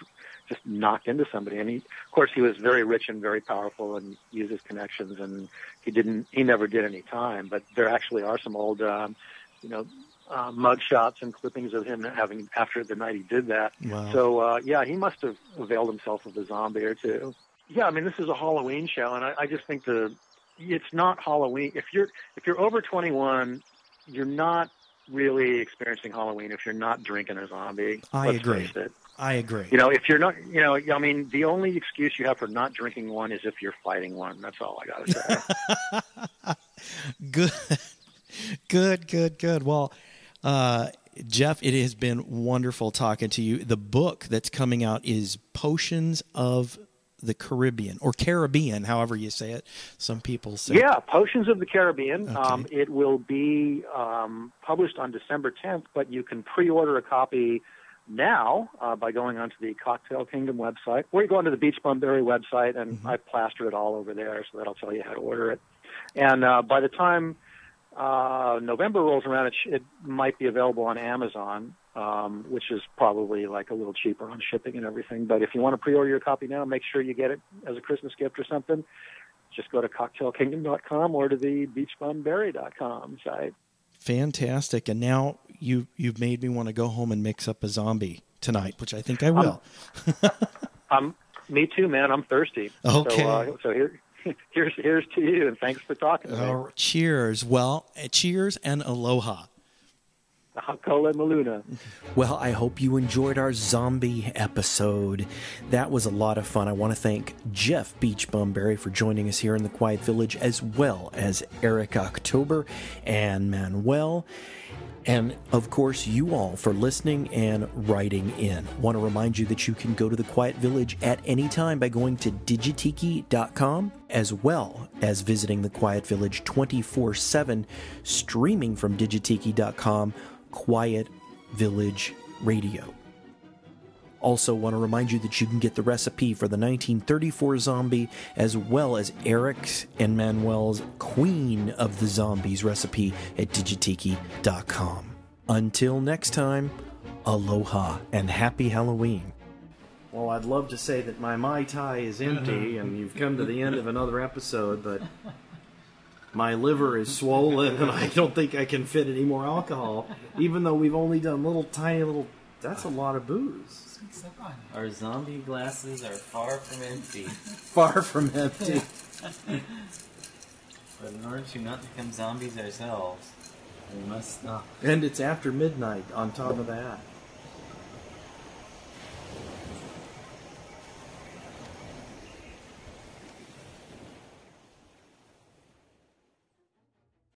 just knocked into somebody. And he, of course, he was very rich and very powerful and used his connections. And he didn't, he never did any time. But there actually are some old, um, you know, uh, mug shots and clippings of him having after the night he did that. Wow. So uh, yeah, he must have availed himself of a zombie or two. Yeah, I mean this is a Halloween show, and I, I just think the it's not Halloween. If you're if you're over 21, you're not really experiencing Halloween if you're not drinking a zombie. I agree. I agree. You know, if you're not, you know, I mean, the only excuse you have for not drinking one is if you're fighting one. That's all I got to say. Good, good, good, good. Well, uh, Jeff, it has been wonderful talking to you. The book that's coming out is Potions of the Caribbean or Caribbean, however you say it. Some people say. yeah, Potions of the Caribbean. Um, it will be um, published on December 10th, but you can pre-order a copy now uh, by going onto the Cocktail Kingdom website, or you go onto the Beach Bum Berry website, and I plaster it all over there, so that'll tell you how to order it. And uh, by the time uh, November rolls around, it, sh- it might be available on Amazon, um, which is probably like a little cheaper on shipping and everything. But if you want to pre-order your copy now, make sure you get it as a Christmas gift or something. Just go to cocktailkingdom.com or to the beachbumberry.com site. Fantastic. And now you you've made me want to go home and mix up a zombie tonight, which I think I will. Um, me too, man. I'm thirsty. Okay. So, uh, so here, here's here's to you, and thanks for talking to me. Oh, cheers. Well, uh, cheers and aloha. Okole Maluna. Well, I hope you enjoyed our zombie episode. That was a lot of fun. I want to thank Jeff Beach Bum Berry for joining us here in the Quiet Village, as well as Eric October and Manuel. And of course, you all for listening and writing in. Want to remind you that you can go to the Quiet Village at any time by going to digitiki.com, as well as visiting the Quiet Village 24 7, streaming from digitiki.com, Quiet Village Radio. Also, want to remind you that you can get the recipe for the 1934 zombie, as well as Eric's and Manuel's Queen of the Zombies recipe at digitiki.com. Until next time, aloha and happy Halloween. Well, I'd love to say that my Mai Tai is empty and you've come to the end of another episode, but my liver is swollen and I don't think I can fit any more alcohol, even though we've only done little tiny little. That's a lot of booze. Our zombie glasses are far from empty. Far from empty. But in order to not become zombies ourselves, we must stop. And it's after midnight on top of that.